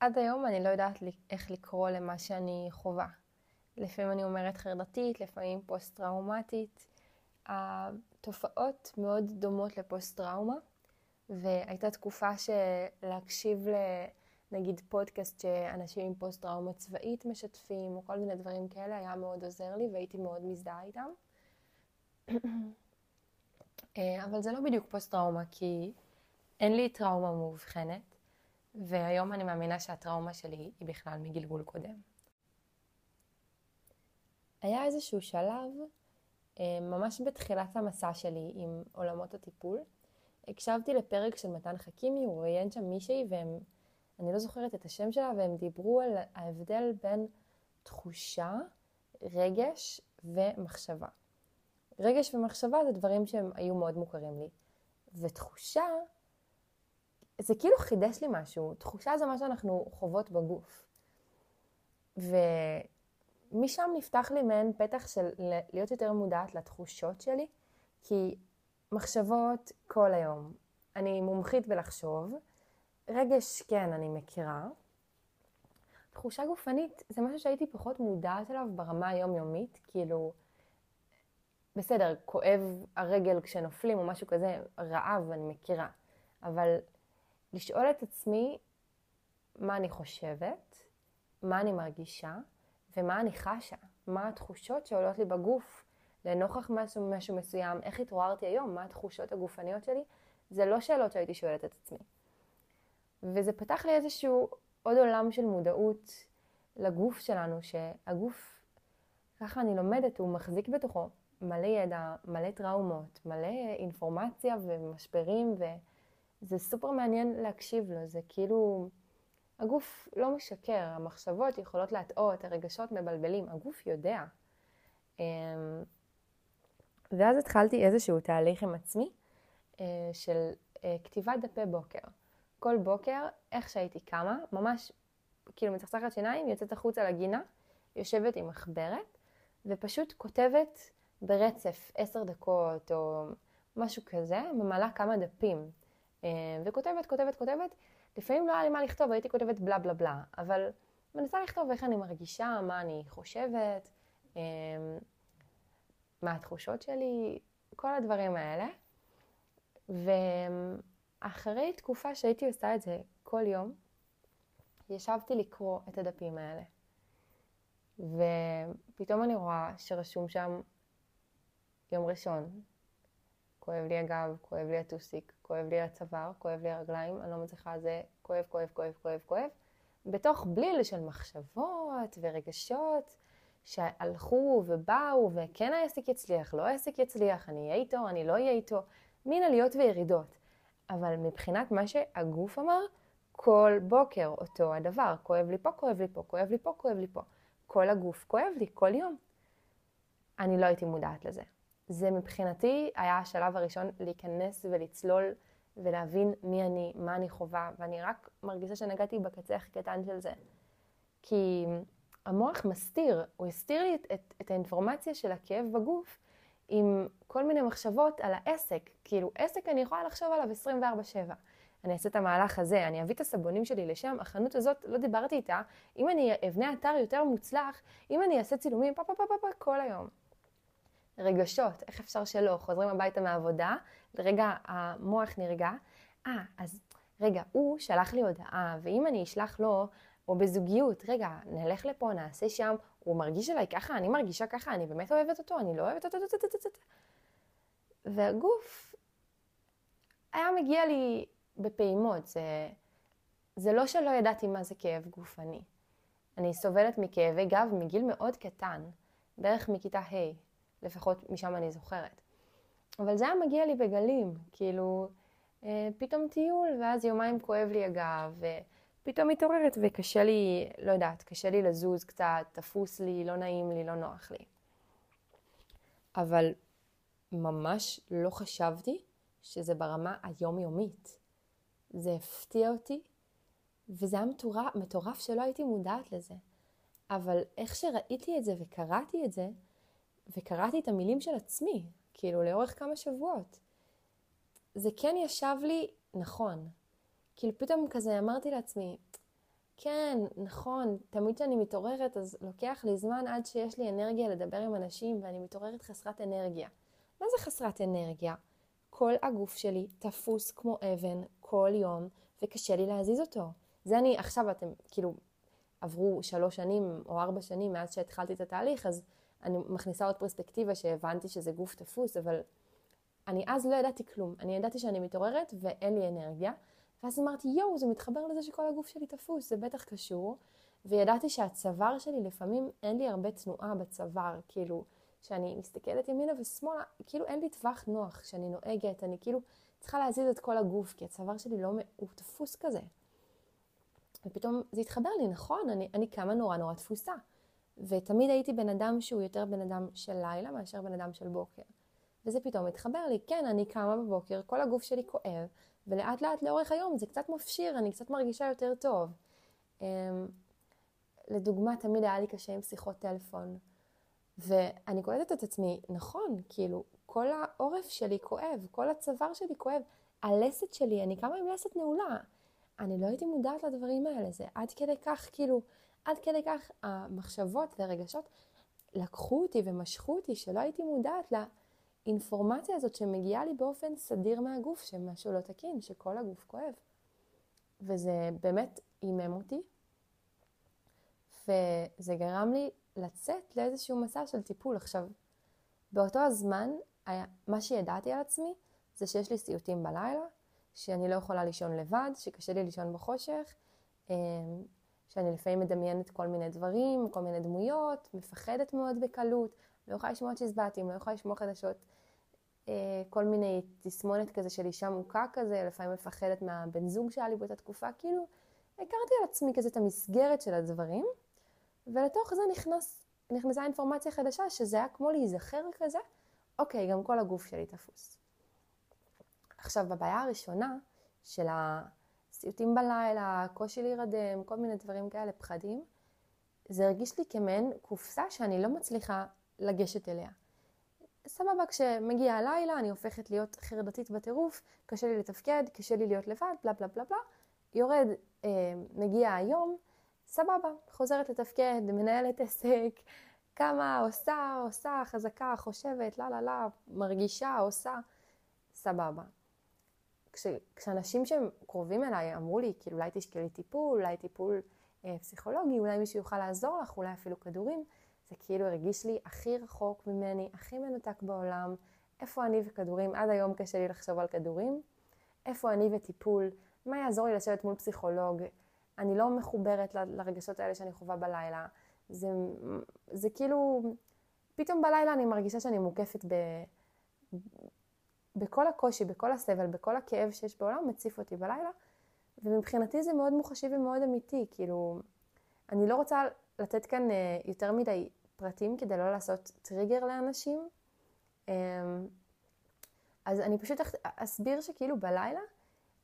עד היום אני לא יודעת איך לקרוא למה שאני חווה. לפעמים אני אומרת חרדתית, לפעמים פוסט-טראומטית. התופעות מאוד דומות לפוסט-טראומה, והייתה תקופה שלהקשיב לנגיד פודקאסט שאנשים עם פוסט-טראומה צבאית משתפים, או כל מיני דברים כאלה, היה מאוד עוזר לי והייתי מאוד מזדהה איתם. אה, אבל זה לא בדיוק פוסט-טראומה, כי אין לי טראומה מאובחנת, והיום אני מאמינה שהטראומה שלי היא בכלל מגלגול קודם. היה איזשהו שלב, אה, ממש בתחילת המסע שלי עם עולמות הטיפול, הקשבתי לפרק של מתן חכימי, הוא ראיין שם מישהי, והם, אני לא זוכרת את השם שלה, והם דיברו על ההבדל בין תחושה, רגש ומחשבה. רגש ומחשבה זה דברים שהם היו מאוד מוכרים לי. ותחושה, זה כאילו חידש לי משהו. תחושה זה מה שאנחנו חוות בגוף. ומשם נפתח לי מעין פתח של להיות יותר מודעת לתחושות שלי, כי מחשבות כל היום. אני מומחית בלחשוב. רגש, כן, אני מכירה. תחושה גופנית זה משהו שהייתי פחות מודעת אליו ברמה היומיומית, כאילו... בסדר, כואב הרגל כשנופלים או משהו כזה, רעב, אני מכירה. אבל לשאול את עצמי מה אני חושבת, מה אני מרגישה ומה אני חשה, מה התחושות שעולות לי בגוף לנוכח משהו, משהו מסוים, איך התעוררתי היום, מה התחושות הגופניות שלי, זה לא שאלות שהייתי שואלת את עצמי. וזה פתח לי איזשהו עוד עולם של מודעות לגוף שלנו, שהגוף, ככה אני לומדת, הוא מחזיק בתוכו מלא ידע, מלא טראומות, מלא אינפורמציה ומשברים, וזה סופר מעניין להקשיב לו, זה כאילו, הגוף לא משקר, המחשבות יכולות להטעות, הרגשות מבלבלים, הגוף יודע. אמ, ואז התחלתי איזשהו תהליך עם עצמי אה, של אה, כתיבת דפי בוקר. כל בוקר, איך שהייתי קמה, ממש כאילו מצחצחת שיניים, יוצאת החוצה לגינה, יושבת עם מחברת, ופשוט כותבת ברצף עשר דקות או משהו כזה, ממלאה כמה דפים. אה, וכותבת, כותבת, כותבת. לפעמים לא היה לי מה לכתוב, הייתי כותבת בלה בלה בלה, אבל מנסה לכתוב איך אני מרגישה, מה אני חושבת, אה, מה התחושות שלי, כל הדברים האלה. ואחרי תקופה שהייתי עושה את זה כל יום, ישבתי לקרוא את הדפים האלה. ופתאום אני רואה שרשום שם יום ראשון, כואב לי הגב, כואב לי הטוסיק, כואב לי הצוואר, כואב לי הרגליים, אני לא מצליחה, זה כואב, כואב, כואב, כואב, כואב. בתוך בליל של מחשבות ורגשות שהלכו ובאו, וכן העסק יצליח, לא העסק יצליח, אני אהיה איתו, אני לא אהיה איתו, מין עליות וירידות. אבל מבחינת מה שהגוף אמר, כל בוקר אותו הדבר, כואב לי פה, כואב לי פה, כואב לי פה, כואב לי פה. כל הגוף כואב לי, כל יום. אני לא הייתי מודעת לזה. זה מבחינתי היה השלב הראשון להיכנס ולצלול ולהבין מי אני, מה אני חווה, ואני רק מרגישה שנגעתי בקצה הכי קטן של זה. כי המוח מסתיר, הוא הסתיר לי את, את, את האינפורמציה של הכאב בגוף עם כל מיני מחשבות על העסק. כאילו, עסק אני יכולה לחשוב עליו 24/7. אני אעשה את המהלך הזה, אני אביא את הסבונים שלי לשם, החנות הזאת, לא דיברתי איתה, אם אני אבנה אתר יותר מוצלח, אם אני אעשה צילומים פה פה פה פה פה כל היום. רגשות, איך אפשר שלא? חוזרים הביתה מהעבודה, לרגע המוח נרגע. אה, אז רגע, הוא שלח לי הודעה, ואם אני אשלח לו, או בזוגיות, רגע, נלך לפה, נעשה שם, הוא מרגיש אליי ככה, אני מרגישה ככה, אני באמת אוהבת אותו, אני לא אוהבת אותו, והגוף היה מגיע לי בפעימות, זה, זה לא שלא ידעתי מה זה כאב גופני. אני סובלת מכאבי גב מגיל מאוד קטן, בערך מכיתה ה'. לפחות משם אני זוכרת. אבל זה היה מגיע לי בגלים, כאילו, אה, פתאום טיול, ואז יומיים כואב לי הגב, ופתאום מתעוררת וקשה לי, לא יודעת, קשה לי לזוז קצת, תפוס לי, לא נעים לי, לא נוח לי. אבל ממש לא חשבתי שזה ברמה היומיומית. זה הפתיע אותי, וזה היה מטורף, מטורף שלא הייתי מודעת לזה. אבל איך שראיתי את זה וקראתי את זה, וקראתי את המילים של עצמי, כאילו לאורך כמה שבועות. זה כן ישב לי נכון. כאילו פתאום כזה אמרתי לעצמי, כן, נכון, תמיד כשאני מתעוררת אז לוקח לי זמן עד שיש לי אנרגיה לדבר עם אנשים ואני מתעוררת חסרת אנרגיה. מה זה חסרת אנרגיה? כל הגוף שלי תפוס כמו אבן כל יום וקשה לי להזיז אותו. זה אני, עכשיו אתם, כאילו, עברו שלוש שנים או ארבע שנים מאז שהתחלתי את התהליך, אז אני מכניסה עוד פרספקטיבה שהבנתי שזה גוף תפוס, אבל אני אז לא ידעתי כלום. אני ידעתי שאני מתעוררת ואין לי אנרגיה, ואז אמרתי, יואו, זה מתחבר לזה שכל הגוף שלי תפוס, זה בטח קשור. וידעתי שהצוואר שלי, לפעמים אין לי הרבה תנועה בצוואר, כאילו, כשאני מסתכלת ימינה ושמאלה, כאילו אין לי טווח נוח כשאני נוהגת, אני כאילו צריכה להזיז את כל הגוף, כי הצוואר שלי לא, הוא תפוס כזה. ופתאום זה התחבר לי, נכון, אני, אני קמה נורא נורא תפוסה. ותמיד הייתי בן אדם שהוא יותר בן אדם של לילה מאשר בן אדם של בוקר. וזה פתאום התחבר לי, כן, אני קמה בבוקר, כל הגוף שלי כואב, ולאט לאט לאורך היום זה קצת מפשיר, אני קצת מרגישה יותר טוב. Um, לדוגמה, תמיד היה לי קשה עם שיחות טלפון. ואני קולטת את עצמי, נכון, כאילו, כל העורף שלי כואב, כל הצוואר שלי כואב, הלסת שלי, אני קמה עם לסת נעולה. אני לא הייתי מודעת לדברים האלה, זה עד כדי כך, כאילו, עד כדי כך המחשבות והרגשות לקחו אותי ומשכו אותי, שלא הייתי מודעת לאינפורמציה הזאת שמגיעה לי באופן סדיר מהגוף, שמשהו לא תקין, שכל הגוף כואב. וזה באמת עימם אותי, וזה גרם לי לצאת לאיזשהו מסע של טיפול. עכשיו, באותו הזמן, היה, מה שידעתי על עצמי זה שיש לי סיוטים בלילה, שאני לא יכולה לישון לבד, שקשה לי לישון בחושך, אמ, שאני לפעמים מדמיינת כל מיני דברים, כל מיני דמויות, מפחדת מאוד בקלות, לא יכולה לשמוע צ'יזבטים, לא יכולה לשמוע חדשות, אה, כל מיני תסמונת כזה של אישה מוכה כזה, לפעמים מפחדת מהבן זוג שהיה לי באותה תקופה, כאילו הכרתי על עצמי כזה את המסגרת של הדברים, ולתוך זה נכנס, נכנסה אינפורמציה חדשה, שזה היה כמו להיזכר כזה, אוקיי, גם כל הגוף שלי תפוס. עכשיו, בבעיה הראשונה של הסיוטים בלילה, קושי להירדם, כל מיני דברים כאלה, פחדים, זה הרגיש לי כמעין קופסה שאני לא מצליחה לגשת אליה. סבבה, כשמגיע הלילה אני הופכת להיות חרדתית בטירוף, קשה לי לתפקד, קשה לי להיות לבד, בלה בלה בלה בלה. יורד, אה, מגיע היום, סבבה, חוזרת לתפקד, מנהלת עסק, קמה, עושה, עושה, חזקה, חושבת, לה לה לה, מרגישה, עושה, סבבה. כש, כשאנשים שהם קרובים אליי אמרו לי, כאילו אולי תשקלי טיפול, אולי טיפול אה, פסיכולוגי, אולי מישהו יוכל לעזור לך, אולי אפילו כדורים, זה כאילו הרגיש לי הכי רחוק ממני, הכי מנותק בעולם, איפה אני וכדורים, עד היום קשה לי לחשוב על כדורים, איפה אני וטיפול, מה יעזור לי לשבת מול פסיכולוג, אני לא מחוברת לרגשות האלה שאני חווה בלילה, זה, זה כאילו, פתאום בלילה אני מרגישה שאני מוקפת ב... בכל הקושי, בכל הסבל, בכל הכאב שיש בעולם, מציף אותי בלילה, ומבחינתי זה מאוד מוחשי ומאוד אמיתי, כאילו, אני לא רוצה לתת כאן אה, יותר מדי פרטים כדי לא לעשות טריגר לאנשים, אמ, אז אני פשוט אסביר שכאילו בלילה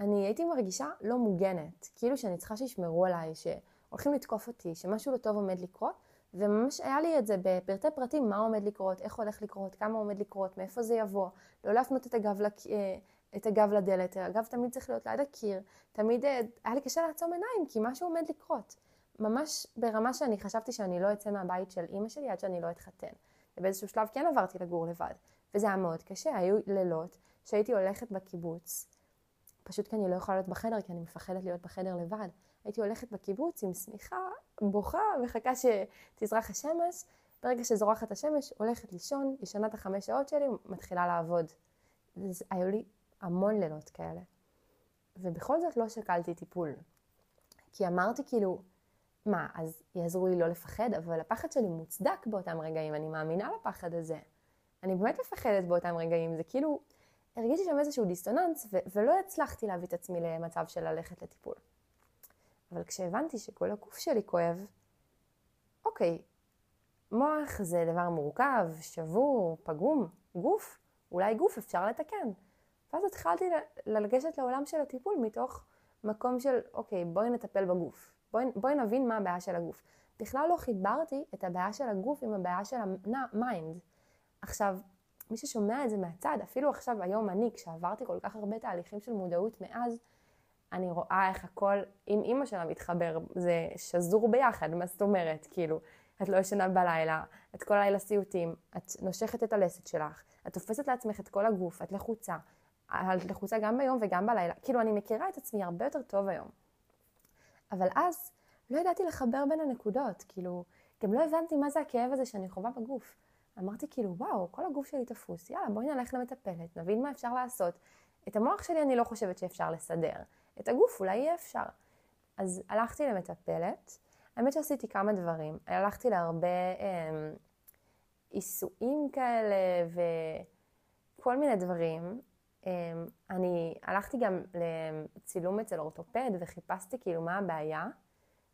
אני הייתי מרגישה לא מוגנת, כאילו שאני צריכה שישמרו עליי, שהולכים לתקוף אותי, שמשהו לא טוב עומד לקרות, וממש היה לי את זה בפרטי פרטים, מה עומד לקרות, איך הולך לקרות, כמה עומד לקרות, מאיפה זה יבוא, לא להפנות את הגב, לק... אה, את הגב לדלת, הגב תמיד צריך להיות ליד הקיר, תמיד אה, היה לי קשה לעצום עיניים, כי משהו עומד לקרות. ממש ברמה שאני חשבתי שאני לא אצא מהבית של אימא שלי עד שאני לא אתחתן. ובאיזשהו שלב כן עברתי לגור לבד, וזה היה מאוד קשה, היו לילות שהייתי הולכת בקיבוץ, פשוט כי אני לא יכולה להיות בחדר, כי אני מפחדת להיות בחדר לבד. הייתי הולכת בקיבוץ עם שמיכה, בוכה, מחכה שתזרח השמש. ברגע שזורחת השמש, הולכת לישון, ישנה את החמש שעות שלי, מתחילה לעבוד. היו לי המון לילות כאלה. ובכל זאת לא שקלתי טיפול. כי אמרתי כאילו, מה, אז יעזרו לי לא לפחד, אבל הפחד שלי מוצדק באותם רגעים, אני מאמינה לפחד הזה. אני באמת מפחדת באותם רגעים, זה כאילו, הרגישתי שם איזשהו דיסטוננס, ו- ולא הצלחתי להביא את עצמי למצב של ללכת לטיפול. אבל כשהבנתי שכל הגוף שלי כואב, אוקיי, מוח זה דבר מורכב, שבור, פגום, גוף, אולי גוף אפשר לתקן. ואז התחלתי לגשת לעולם של הטיפול מתוך מקום של, אוקיי, בואי נטפל בגוף. בואי, בואי נבין מה הבעיה של הגוף. בכלל לא חיברתי את הבעיה של הגוף עם הבעיה של ה mind. עכשיו, מי ששומע את זה מהצד, אפילו עכשיו, היום אני, כשעברתי כל כך הרבה תהליכים של מודעות מאז, אני רואה איך הכל עם אימא שלה מתחבר, זה שזור ביחד, מה זאת אומרת? כאילו, את לא ישנה בלילה, את כל הלילה סיוטים, את נושכת את הלסת שלך, את תופסת לעצמך את כל הגוף, את לחוצה. את לחוצה גם ביום וגם בלילה. כאילו, אני מכירה את עצמי הרבה יותר טוב היום. אבל אז לא ידעתי לחבר בין הנקודות, כאילו, גם לא הבנתי מה זה הכאב הזה שאני חווה בגוף. אמרתי כאילו, וואו, כל הגוף שלי תפוס, יאללה, בואי נלך למטפלת, נבין מה אפשר לעשות. את המוח שלי אני לא חושבת שאפשר לסדר, את הגוף אולי יהיה אפשר. אז הלכתי למטפלת, האמת שעשיתי כמה דברים. הלכתי להרבה אה, עיסויים כאלה וכל מיני דברים. אה, אני הלכתי גם לצילום אצל אורתופד וחיפשתי כאילו מה הבעיה.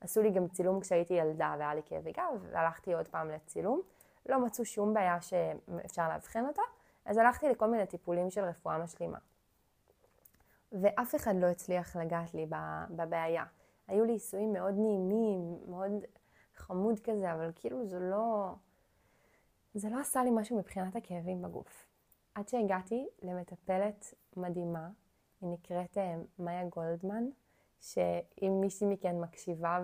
עשו לי גם צילום כשהייתי ילדה והיה לי כאבי גב, והלכתי עוד פעם לצילום. לא מצאו שום בעיה שאפשר לאבחן אותה, אז הלכתי לכל מיני טיפולים של רפואה משלימה. ואף אחד לא הצליח לגעת לי בבעיה. היו לי עיסויים מאוד נעימים, מאוד חמוד כזה, אבל כאילו זה לא... זה לא עשה לי משהו מבחינת הכאבים בגוף. עד שהגעתי למטפלת מדהימה, היא נקראת אה, מאיה גולדמן, שאם מישהי מכן מקשיבה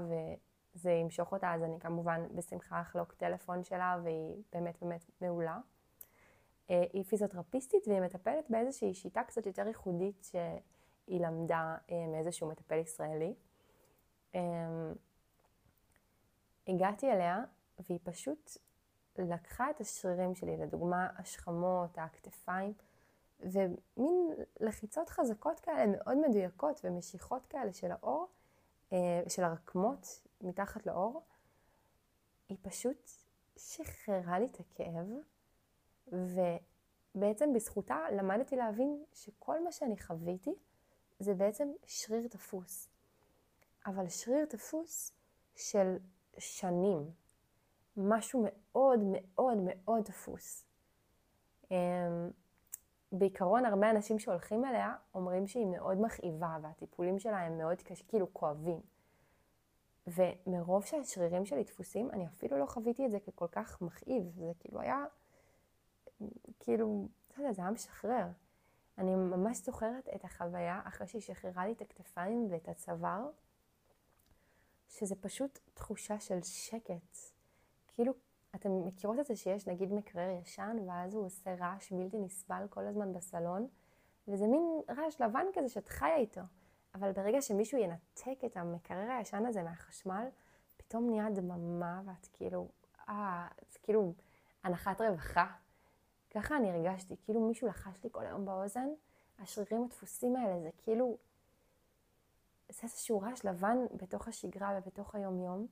וזה ימשוך אותה, אז אני כמובן בשמחה אחלוק טלפון שלה, והיא באמת באמת מעולה. אה, היא פיזיותרפיסטית והיא מטפלת באיזושהי שיטה קצת יותר ייחודית שהיא למדה אה, מאיזשהו מטפל ישראלי. אמ, הגעתי אליה והיא פשוט לקחה את השרירים שלי, לדוגמה השכמות, הכתפיים, ומין לחיצות חזקות כאלה מאוד מדויקות ומשיכות כאלה של האור, אה, של הרקמות מתחת לאור, היא פשוט שחררה לי את הכאב, ובעצם בזכותה למדתי להבין שכל מה שאני חוויתי זה בעצם שריר תפוס. אבל שריר תפוס של שנים. משהו מאוד מאוד מאוד תפוס. אמ, בעיקרון הרבה אנשים שהולכים אליה אומרים שהיא מאוד מכאיבה והטיפולים שלה הם מאוד קשים, כאילו כואבים. ומרוב שהשרירים שלי דפוסים, אני אפילו לא חוויתי את זה ככל כך מכאיב. זה כאילו היה, כאילו, יודע, זה היה משחרר. אני ממש זוכרת את החוויה אחרי שהיא שחררה לי את הכתפיים ואת הצוואר, שזה פשוט תחושה של שקט. כאילו, אתם מכירות את זה שיש נגיד מקרר ישן, ואז הוא עושה רעש בלתי נסבל כל הזמן בסלון, וזה מין רעש לבן כזה שאת חיה איתו. אבל ברגע שמישהו ינתק את המקרר הישן הזה מהחשמל, פתאום נהיה דממה, ואת כאילו, אה, זה כאילו הנחת רווחה. ככה אני הרגשתי, כאילו מישהו לחש לי כל היום באוזן, השרירים הדפוסים האלה, זה כאילו זה איזשהו רעש לבן בתוך השגרה ובתוך היום-יום,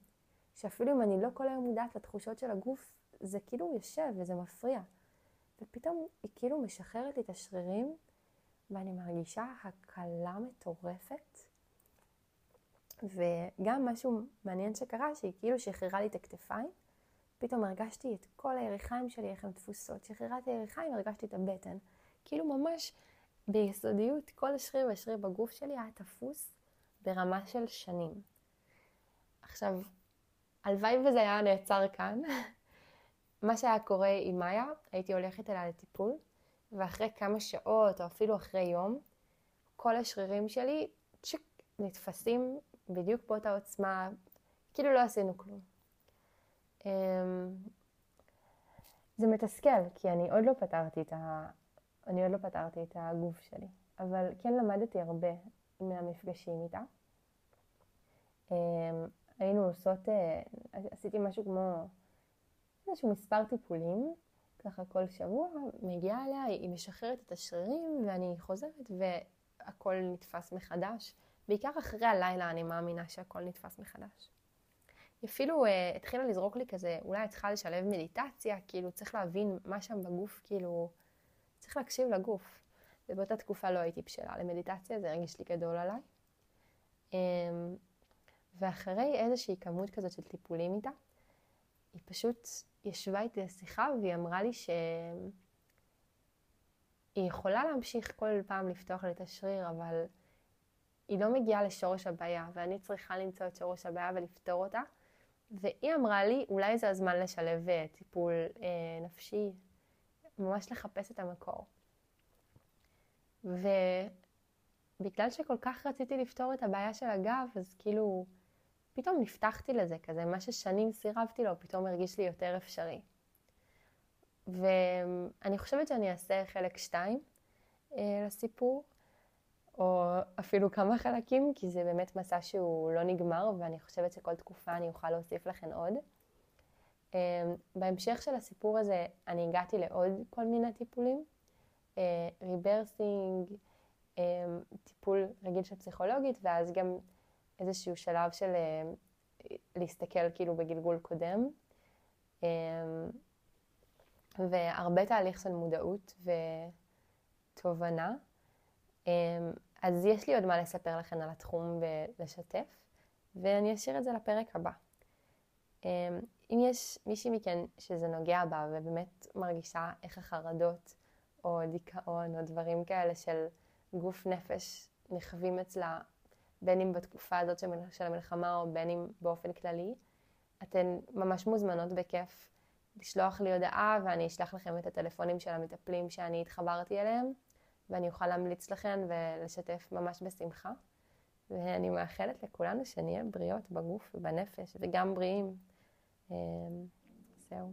שאפילו אם אני לא כל היום מודעת לתחושות של הגוף, זה כאילו יושב וזה מפריע. ופתאום היא כאילו משחררת לי את השרירים, ואני מרגישה הקלה מטורפת. וגם משהו מעניין שקרה, שהיא כאילו שחררה לי את הכתפיים, פתאום הרגשתי את כל הירכיים שלי, איך הן תפוסות. שחררה את הירכיים, הרגשתי את הבטן. כאילו ממש ביסודיות, כל השריר והשריר בגוף שלי היה תפוס, ברמה של שנים. עכשיו, הלוואי וזה היה נעצר כאן. מה שהיה קורה עם מאיה, הייתי הולכת אליה לטיפול, ואחרי כמה שעות, או אפילו אחרי יום, כל השרירים שלי צ'יק, נתפסים בדיוק באותה עוצמה, כאילו לא עשינו כלום. אמ, זה מתסכל, כי אני עוד לא פתרתי את, ה... אני עוד לא פתרתי את הגוף שלי, אבל כן למדתי הרבה מהמפגשים איתה. אמ, היינו עושות, אה, עשיתי משהו כמו איזשהו מספר טיפולים, ככה כל שבוע, מגיעה אליה, היא משחררת את השרירים ואני חוזרת והכל נתפס מחדש. בעיקר אחרי הלילה אני מאמינה שהכל נתפס מחדש. היא אפילו uh, התחילה לזרוק לי כזה, אולי צריכה לשלב מדיטציה, כאילו צריך להבין מה שם בגוף, כאילו צריך להקשיב לגוף. ובאותה תקופה לא הייתי בשלה למדיטציה, זה הרגיש לי גדול עליי. Um, ואחרי איזושהי כמות כזאת של טיפולים איתה, היא פשוט ישבה איתי לשיחה והיא אמרה לי שהיא יכולה להמשיך כל פעם לפתוח לי את השריר, אבל היא לא מגיעה לשורש הבעיה, ואני צריכה למצוא את שורש הבעיה ולפתור אותה. והיא אמרה לי, אולי זה הזמן לשלב אה, טיפול אה, נפשי, ממש לחפש את המקור. בגלל שכל כך רציתי לפתור את הבעיה של הגב, אז כאילו פתאום נפתחתי לזה כזה, מה ששנים סירבתי לו פתאום הרגיש לי יותר אפשרי. ואני חושבת שאני אעשה חלק שתיים אה, לסיפור, או אפילו כמה חלקים, כי זה באמת מסע שהוא לא נגמר, ואני חושבת שכל תקופה אני אוכל להוסיף לכם עוד. אה, בהמשך של הסיפור הזה אני הגעתי לעוד כל מיני טיפולים, אה, ריברסינג, אה, טיפול רגיל של פסיכולוגית, ואז גם איזשהו שלב של אה, להסתכל כאילו בגלגול קודם. אה, והרבה תהליך של מודעות ותובנה. אז יש לי עוד מה לספר לכם על התחום ולשתף, ואני אשאיר את זה לפרק הבא. אמ, אם יש מישהי מכן שזה נוגע בה ובאמת מרגישה איך החרדות או דיכאון או דברים כאלה של גוף נפש נכווים אצלה, בין אם בתקופה הזאת של המלחמה או בין אם באופן כללי, אתן ממש מוזמנות בכיף לשלוח לי הודעה ואני אשלח לכם את הטלפונים של המטפלים שאני התחברתי אליהם ואני אוכל להמליץ לכם ולשתף ממש בשמחה. ואני מאחלת לכולנו שנהיה בריאות בגוף ובנפש וגם בריאים. אמ, זהו.